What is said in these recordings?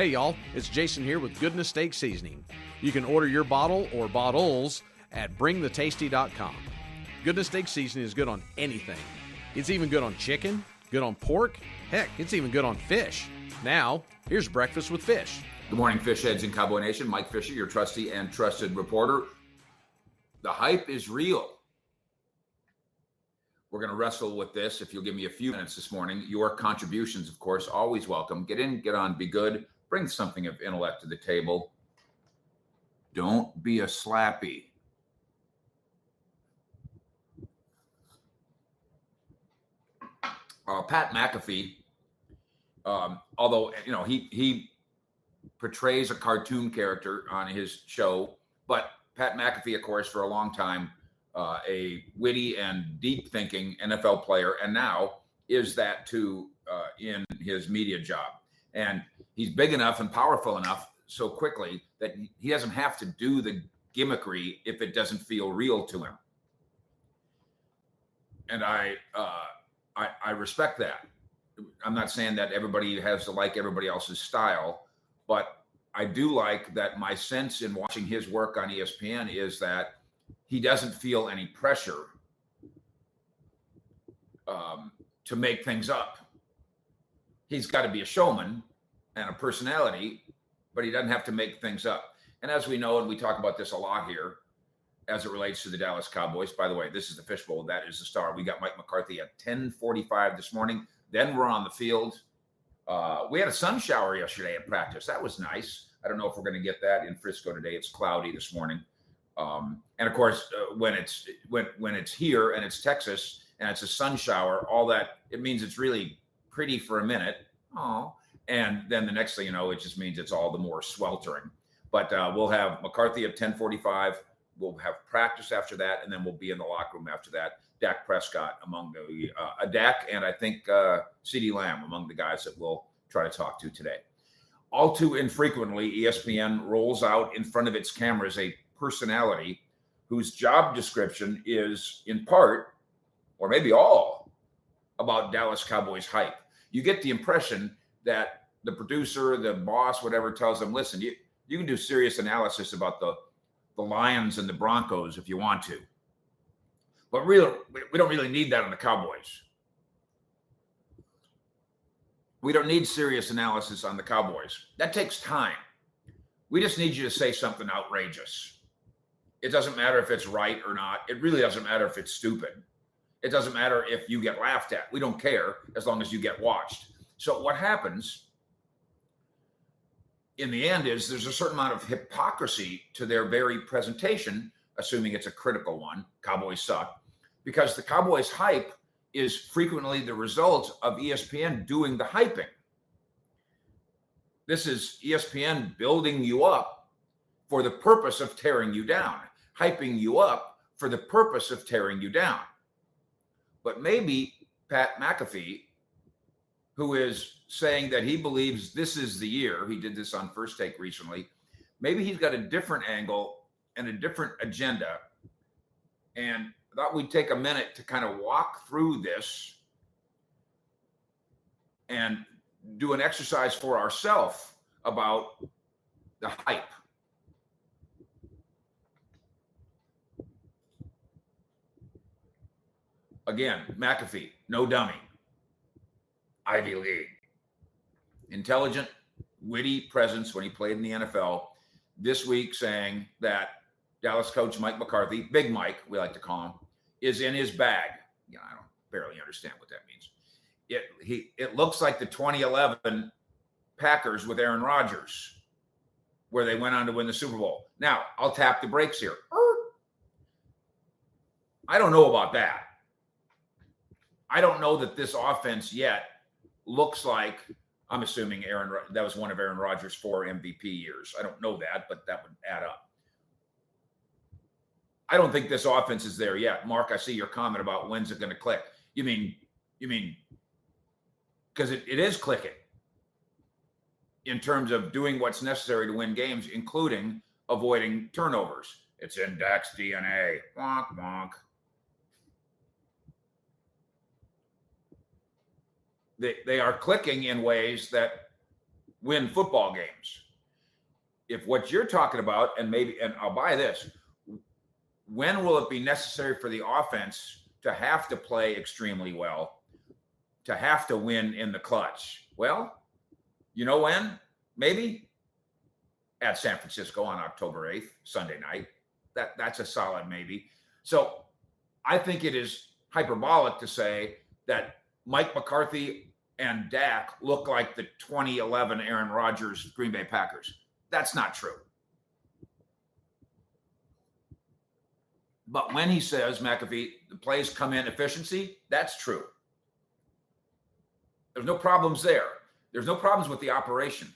Hey y'all, it's Jason here with Goodness Steak Seasoning. You can order your bottle or bottles at bringthetasty.com. Goodness Steak Seasoning is good on anything. It's even good on chicken, good on pork, heck, it's even good on fish. Now, here's breakfast with fish. Good morning, fish heads in Cowboy Nation. Mike Fisher, your trusty and trusted reporter. The hype is real. We're going to wrestle with this. If you'll give me a few minutes this morning, your contributions, of course, always welcome. Get in, get on, be good, bring something of intellect to the table. Don't be a slappy. Uh, Pat McAfee, um, although you know he he portrays a cartoon character on his show, but Pat McAfee, of course, for a long time, uh, a witty and deep thinking NFL player, and now is that too uh, in his media job. And he's big enough and powerful enough so quickly that he doesn't have to do the gimmickry if it doesn't feel real to him. And I, uh, I, I respect that. I'm not saying that everybody has to like everybody else's style, but I do like that my sense in watching his work on ESPN is that he doesn't feel any pressure um, to make things up. He's got to be a showman and a personality, but he doesn't have to make things up. And as we know, and we talk about this a lot here, as it relates to the Dallas Cowboys. By the way, this is the fishbowl. That is the star. We got Mike McCarthy at 10:45 this morning. Then we're on the field. Uh, we had a sun shower yesterday at practice. That was nice. I don't know if we're going to get that in Frisco today. It's cloudy this morning. Um, and of course, uh, when it's when when it's here and it's Texas and it's a sun shower, all that it means it's really pretty for a minute. Oh, and then the next thing you know, it just means it's all the more sweltering. But uh, we'll have McCarthy at 10:45. We'll have practice after that, and then we'll be in the locker room after that. Dak Prescott among the uh, Dak and I think uh, CeeDee Lamb among the guys that we'll try to talk to today. All too infrequently, ESPN rolls out in front of its cameras a personality whose job description is in part, or maybe all, about Dallas Cowboys hype. You get the impression that the producer, the boss, whatever, tells them, listen, you, you can do serious analysis about the, the Lions and the Broncos if you want to. But really, we don't really need that on the Cowboys. We don't need serious analysis on the Cowboys. That takes time. We just need you to say something outrageous. It doesn't matter if it's right or not. It really doesn't matter if it's stupid. It doesn't matter if you get laughed at. We don't care as long as you get watched. So, what happens in the end is there's a certain amount of hypocrisy to their very presentation, assuming it's a critical one. Cowboys suck because the Cowboys hype is frequently the result of ESPN doing the hyping. This is ESPN building you up for the purpose of tearing you down, hyping you up for the purpose of tearing you down. But maybe Pat McAfee, who is saying that he believes this is the year, he did this on First Take recently, maybe he's got a different angle and a different agenda. And I thought we'd take a minute to kind of walk through this and do an exercise for ourselves about the hype. Again, McAfee, no dummy. Ivy League. Intelligent, witty presence when he played in the NFL. This week saying that Dallas coach Mike McCarthy, Big Mike, we like to call him, is in his bag. You know, I don't barely understand what that means. It he it looks like the 2011 Packers with Aaron Rodgers, where they went on to win the Super Bowl. Now, I'll tap the brakes here. Er, I don't know about that. I don't know that this offense yet looks like I'm assuming Aaron that was one of Aaron Rodgers' four MVP years. I don't know that, but that would add up. I don't think this offense is there yet. Mark, I see your comment about when's it going to click. You mean, you mean, because it, it is clicking in terms of doing what's necessary to win games, including avoiding turnovers. It's in Dak's DNA. Wonk, wonk. They, they are clicking in ways that win football games. If what you're talking about, and maybe, and I'll buy this, when will it be necessary for the offense to have to play extremely well, to have to win in the clutch? Well, you know when? Maybe at San Francisco on October 8th, Sunday night. That that's a solid maybe. So I think it is hyperbolic to say that Mike McCarthy and Dak look like the 2011 Aaron Rodgers Green Bay Packers. That's not true. But when he says, McAfee, the plays come in efficiency, that's true. There's no problems there. There's no problems with the operation.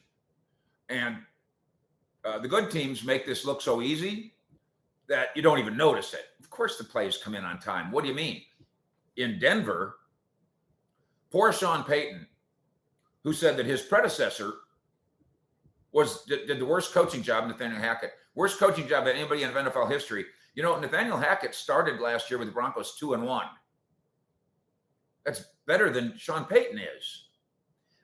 And uh, the good teams make this look so easy that you don't even notice it. Of course, the plays come in on time. What do you mean? In Denver, poor Sean Payton, who said that his predecessor was did, did the worst coaching job, Nathaniel Hackett, worst coaching job that anybody in NFL history. You know, Nathaniel Hackett started last year with the Broncos two and one. That's better than Sean Payton is.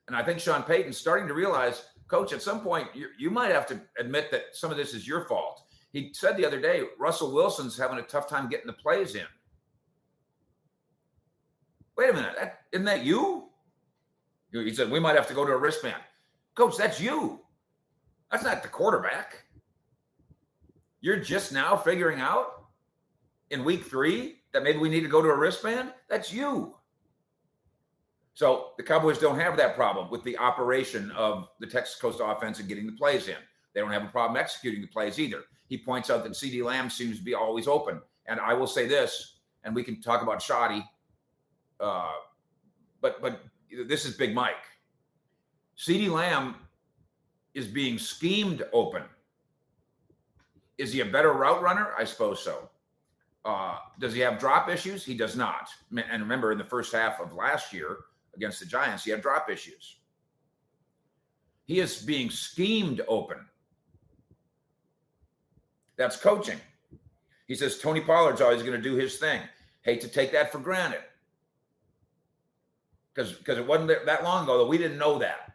And I think Sean Payton's starting to realize, coach, at some point, you, you might have to admit that some of this is your fault. He said the other day, Russell Wilson's having a tough time getting the plays in. Wait a minute, that, isn't that you? He said, we might have to go to a wristband. Coach, that's you. That's not the quarterback. You're just now figuring out in week three that maybe we need to go to a wristband? That's you. So the Cowboys don't have that problem with the operation of the Texas Coast offense and getting the plays in. They don't have a problem executing the plays either. He points out that CeeDee Lamb seems to be always open. And I will say this, and we can talk about Schotty, uh, but but this is Big Mike. CeeDee Lamb is being schemed open. Is he a better route runner? I suppose so. Uh, does he have drop issues? He does not. And remember, in the first half of last year, against the Giants, he had drop issues. He is being schemed open. That's coaching. He says Tony Pollard's always going to do his thing. Hate to take that for granted. Because because it wasn't that long ago that we didn't know that.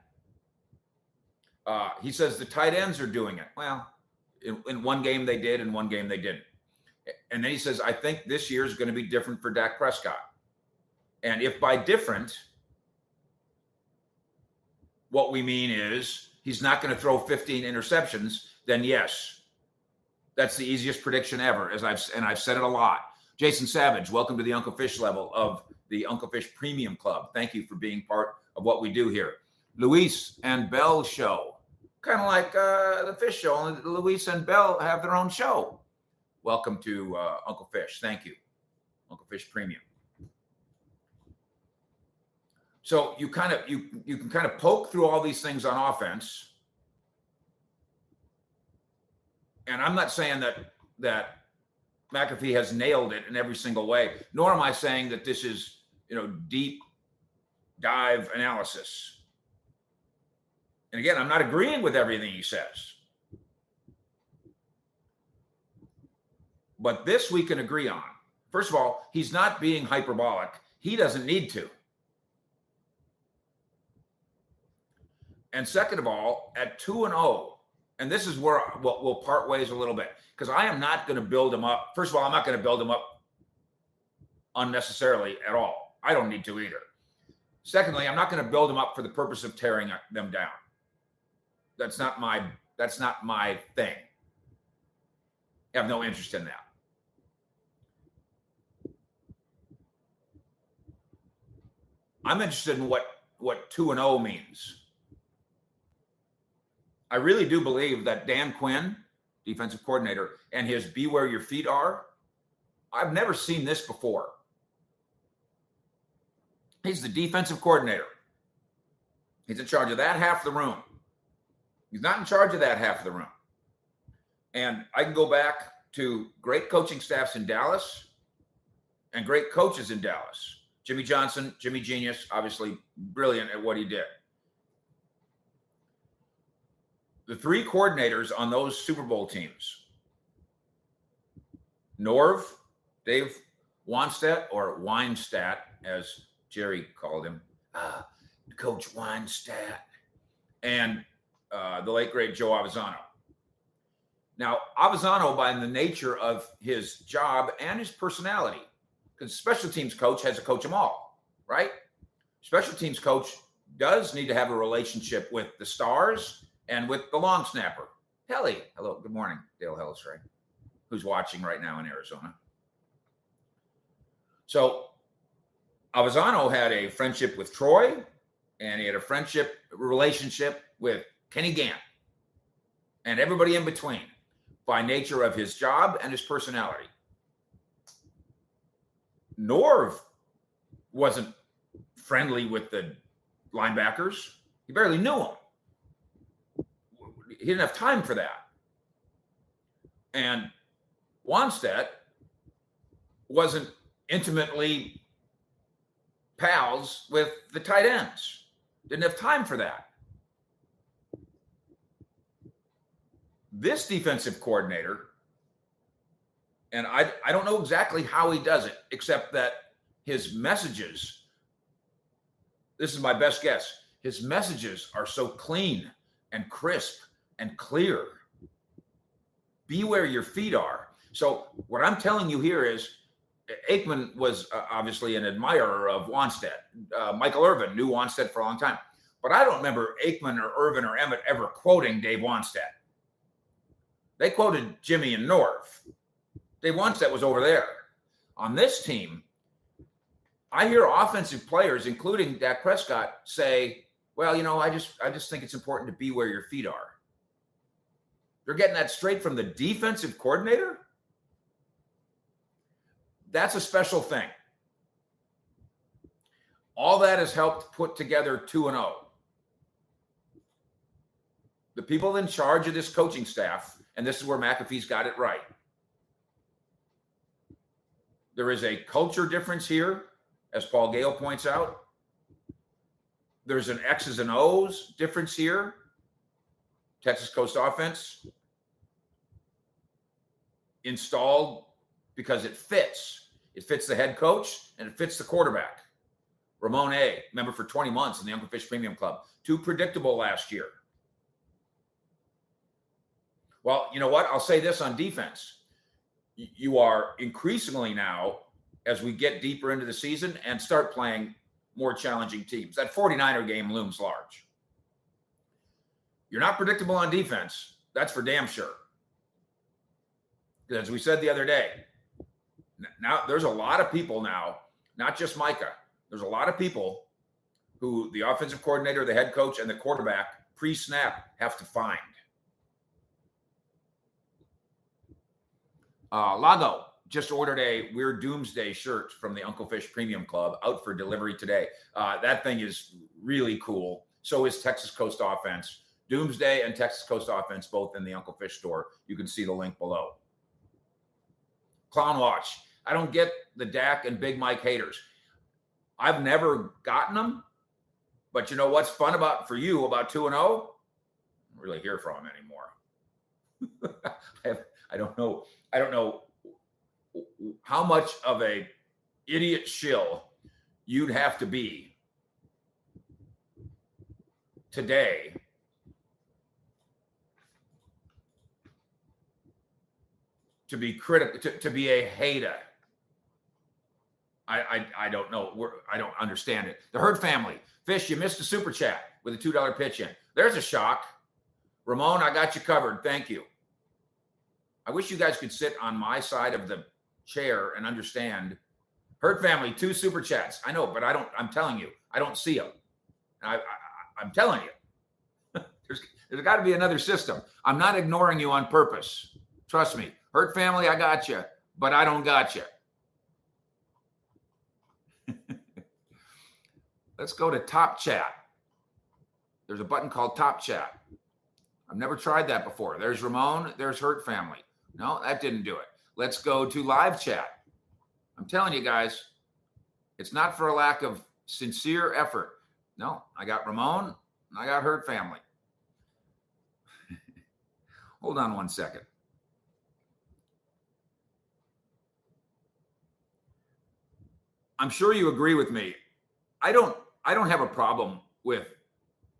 Uh, he says the tight ends are doing it. Well, in, in one game they did, in one game they didn't. And then he says, I think this year is going to be different for Dak Prescott. And if by different, what we mean is he's not going to throw 15 interceptions, then yes, that's the easiest prediction ever. As I've and I've said it a lot. Jason Savage, welcome to the Uncle Fish level of the Uncle Fish Premium Club. Thank you for being part of what we do here. Luis and Bell show, kind of like uh, the Fish show. Only Luis and Bell have their own show. Welcome to uh, Uncle Fish. Thank you, Uncle Fish Premium. So you kind of you you can kind of poke through all these things on offense. And I'm not saying that that McAfee has nailed it in every single way, nor am I saying that this is, you know, deep dive analysis. And again, I'm not agreeing with everything he says. But this we can agree on. First of all, he's not being hyperbolic. He doesn't need to. And second of all, at 2 and 0, and this is where we'll, we'll part ways a little bit because I am not going to build him up. First of all, I'm not going to build him up unnecessarily at all. I don't need to either. Secondly, I'm not going to build them up for the purpose of tearing them down. That's not my that's not my thing. I have no interest in that. I'm interested in what what 2 and 0 means. I really do believe that Dan Quinn, defensive coordinator, and his be where your feet are, I've never seen this before. He's the defensive coordinator. He's in charge of that half of the room. He's not in charge of that half of the room. And I can go back to great coaching staffs in Dallas and great coaches in Dallas. Jimmy Johnson, Jimmy Genius, obviously brilliant at what he did. The three coordinators on those Super Bowl teams Norv, Dave Wannstedt, or Weinstadt, as Jerry called him, uh, Coach Weinstadt, and uh, the late great Joe Avezzano. Now, Avezzano, by the nature of his job and his personality, because special teams coach has to coach them all, right? Special teams coach does need to have a relationship with the stars and with the long snapper. Helly, hello, good morning, Dale Hellisray, who's watching right now in Arizona. So Avezzano had a friendship with Troy, and he had a friendship relationship with Kenny Gant, and everybody in between by nature of his job and his personality. Norv wasn't friendly with the linebackers. He barely knew them. He didn't have time for that. And Wannstedt wasn't intimately pals with the tight ends. Didn't have time for that. This defensive coordinator, and I, I don't know exactly how he does it, except that his messages, this is my best guess, his messages are so clean and crisp and clear. Be where your feet are. So, what I'm telling you here is Aikman was uh, obviously an admirer of Wannstedt. Uh, Michael Irvin knew Wannstedt for a long time. But I don't remember Aikman or Irvin or Emmett ever quoting Dave Wannstedt. They quoted Jimmy and Norv. Dave Wannstedt was over there. On this team, I hear offensive players, including Dak Prescott, say, "Well, you know, I just I just think it's important to be where your feet are." They're getting that straight from the defensive coordinator that's a special thing. All that has helped put together 2 and 0. The people in charge of this coaching staff, and this is where McAfee's got it right. There is a culture difference here, as Paul Gale points out. There's an X's and O's difference here. Texas Coast offense installed because it fits it fits the head coach and it fits the quarterback. Ramon A, member for 20 months in the Uncle Fish Premium Club. Too predictable last year. Well, you know what? I'll say this on defense. You are increasingly now, as we get deeper into the season and start playing more challenging teams, that 49er game looms large. You're not predictable on defense. That's for damn sure. As we said the other day, now there's a lot of people now, not just Micah. There's a lot of people who the offensive coordinator, the head coach, and the quarterback pre-snap have to find. Uh, Lago just ordered a Weird Doomsday shirt from the Uncle Fish Premium Club out for delivery today. Uh, that thing is really cool. So is Texas Coast Offense. Doomsday and Texas Coast Offense both in the Uncle Fish store. You can see the link below. Clown Watch. I don't get the Dak and Big Mike haters. I've never gotten them, but you know what's fun about for you about two and zero? Oh? Really hear from them anymore. I, have, I don't know. I don't know how much of a idiot shill you'd have to be today to be critical to, to be a hater I, I, I don't know. We're, I don't understand it. The Herd family. Fish, you missed a super chat with a $2 pitch in. There's a shock. Ramon, I got you covered. Thank you. I wish you guys could sit on my side of the chair and understand. Herd family, two super chats. I know, but I don't, I'm telling you, I don't see them. I, I, am telling you. there's there's got to be another system. I'm not ignoring you on purpose. Trust me. Herd family, I got you, but I don't got you. Let's go to Top Chat. There's a button called Top Chat. I've never tried that before. There's Ramon. There's Hurt Family. No, that didn't do it. Let's go to Live Chat. I'm telling you guys, it's not for a lack of sincere effort. No, I got Ramon I got Hurt Family. Hold on one second. I'm sure you agree with me. I don't I don't have a problem with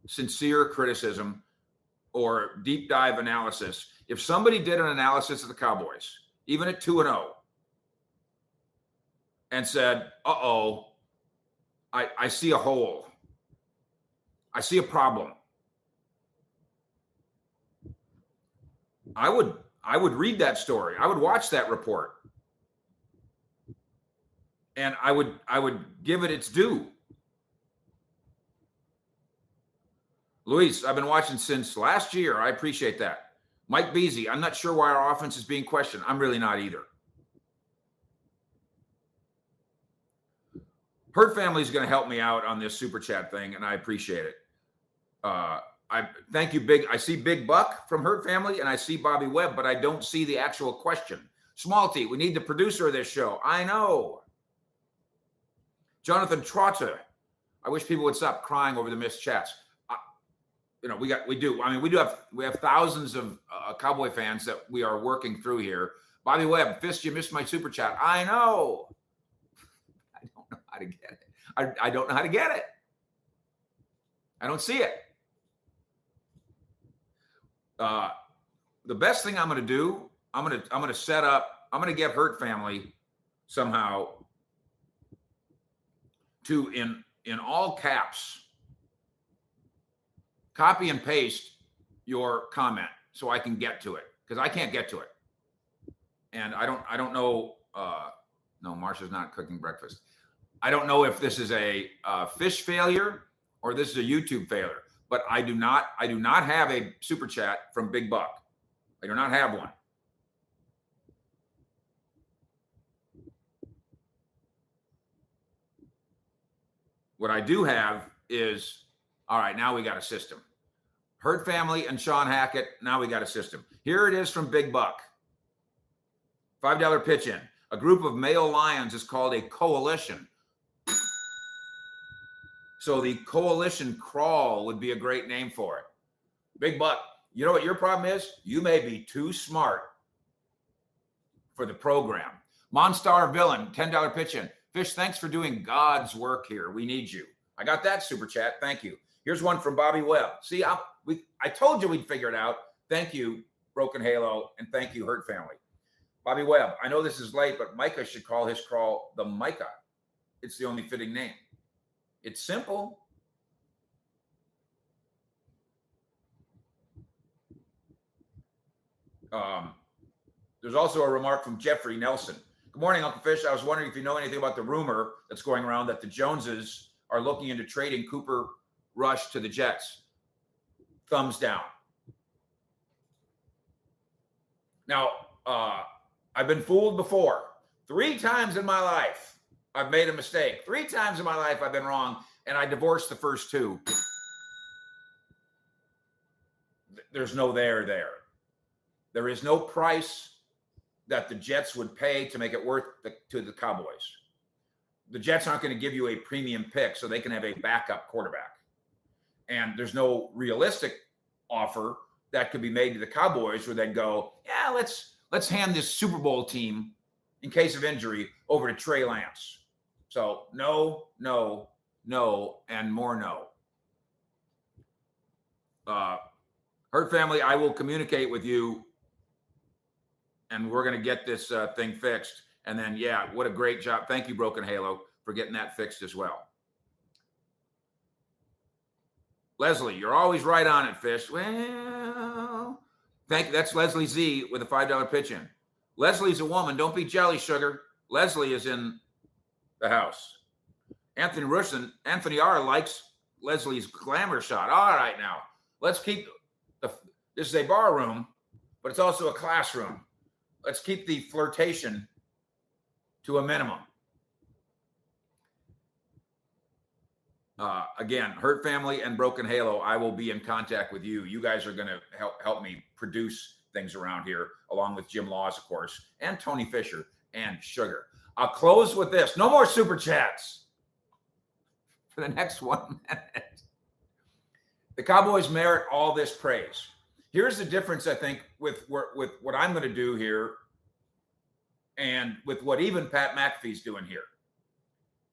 sincere criticism or deep dive analysis. If somebody did an analysis of the Cowboys, even at 2 and 0, and said, uh oh, I, I see a hole, I see a problem. I would I would read that story. I would watch that report. And I would I would give it its due. Luis, I've been watching since last year. I appreciate that. Mike Beasy, I'm not sure why our offense is being questioned. I'm really not either. Hurt family is going to help me out on this super chat thing, and I appreciate it. Uh, I thank you, Big. I see Big Buck from Hurt Family, and I see Bobby Webb, but I don't see the actual question. Small T, we need the producer of this show. I know. Jonathan Trotter. I wish people would stop crying over the missed chats. I, you know, we got, we do. I mean, we do have, we have thousands of uh, Cowboy fans that we are working through here. Bobby Webb, Fist, you missed my super chat. I know. I don't know how to get it. I, I don't know how to get it. I don't see it uh, the best thing I'm going to do, I'm going to I'm going to set up. I'm going to get Hurt Family somehow to in in all caps copy and paste your comment so I can get to it because I can't get to it, and I don't I don't know. Uh, no, Marsha's not cooking breakfast. I don't know if this is a uh, fish failure or this is a YouTube failure but I do not I do not have a super chat from Big Buck. I do not have one. What I do have is all right, now we got a system. Hurt family and Sean Hackett, now we got a system. Here it is from Big Buck. $5 pitch in. A group of male lions is called a coalition so the coalition crawl would be a great name for it. Big Buck, you know what your problem is? You may be too smart for the program. Monstar Villain, $10 pitch in. Fish, thanks for doing God's work here. We need you. I got that super chat. Thank you. Here's one from Bobby Webb. See, I, we, I told you we'd figure it out. Thank you, Broken Halo, and thank you, Hurt Family. Bobby Webb, I know this is late, but Micah should call his crawl the Micah. It's the only fitting name. It's simple. Um, there's also a remark from Jeffrey Nelson. Good morning, Uncle Fish. I was wondering if you know anything about the rumor that's going around that the Joneses are looking into trading Cooper Rush to the Jets. Thumbs down. Now, uh, I've been fooled before. Three times in my life, I've made a mistake. Three times in my life, I've been wrong, and I divorced the first two. There's no there there. There is no price that the Jets would pay to make it worth the, to the Cowboys. The Jets aren't going to give you a premium pick so they can have a backup quarterback. And there's no realistic offer that could be made to the Cowboys where they'd go, yeah, let's let's hand this Super Bowl team in case of injury over to Trey Lance. So no, no, no, and more no. Uh, Hurt family, I will communicate with you, and we're going to get this uh, thing fixed. And then, yeah, what a great job! Thank you, Broken Halo, for getting that fixed as well. Leslie, you're always right on it, Fish. Well, thank you. That's Leslie Z with a five dollar pitch in. Leslie's a woman. Don't be jelly, sugar. Leslie is in the house. Anthony Rushton, Anthony R likes Leslie's glamour shot. All right, now let's keep the. This is a bar room, but it's also a classroom. Let's keep the flirtation to a minimum. Uh, again, Hurt Family and Broken Halo, I will be in contact with you. You guys are going to help help me produce things around here, along with Jim Laws, of course, and Tony Fisher and Sugar. I'll close with this. No more super chats for the next one minute. The Cowboys merit all this praise. Here's the difference, I think, with with what I'm going to do here, and with what even Pat McAfee's doing here.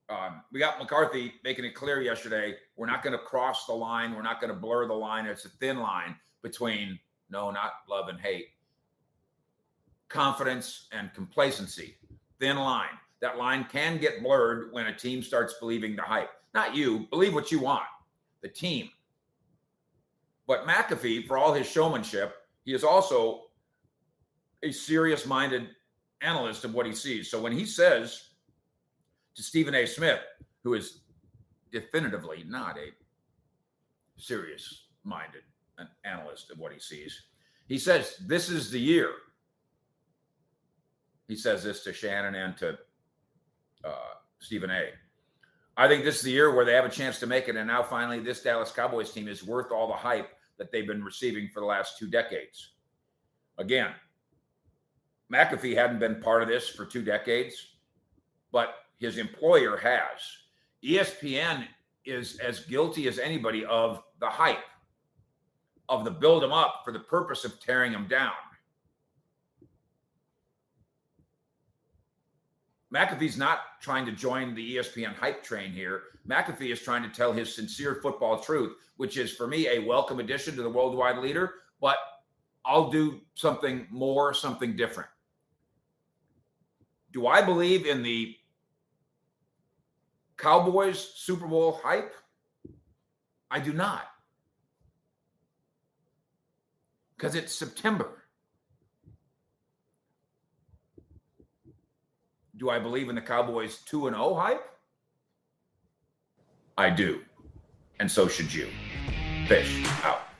Um, we got McCarthy making it clear yesterday. We're not going to cross the line. We're not going to blur the line. It's a thin line. between no, not love and hate, confidence and complacency. Thin line. That line can get blurred when a team starts believing the hype. Not you, believe what you want, the team. But McAfee, for all his showmanship, he is also a serious minded analyst of what he sees. So when he says to Stephen A. Smith, who is definitively not a serious minded analyst of what he sees, he says, This is the year. He says this to Shannon and to uh, Stephen A. I think this is the year where they have a chance to make it. And now, finally, this Dallas Cowboys team is worth all the hype that they've been receiving for the last two decades. Again, McAfee hadn't been part of this for two decades, but his employer has. ESPN is as guilty as anybody of the hype, of the build them up for the purpose of tearing them down. McAfee's not trying to join the ESPN hype train here. McAfee is trying to tell his sincere football truth, which is for me a welcome addition to the worldwide leader, but I'll do something more, something different. Do I believe in the Cowboys Super Bowl hype? I do not. Because it's September. Do I believe in the Cowboys 2 and 0 hype? I do. And so should you. Fish out.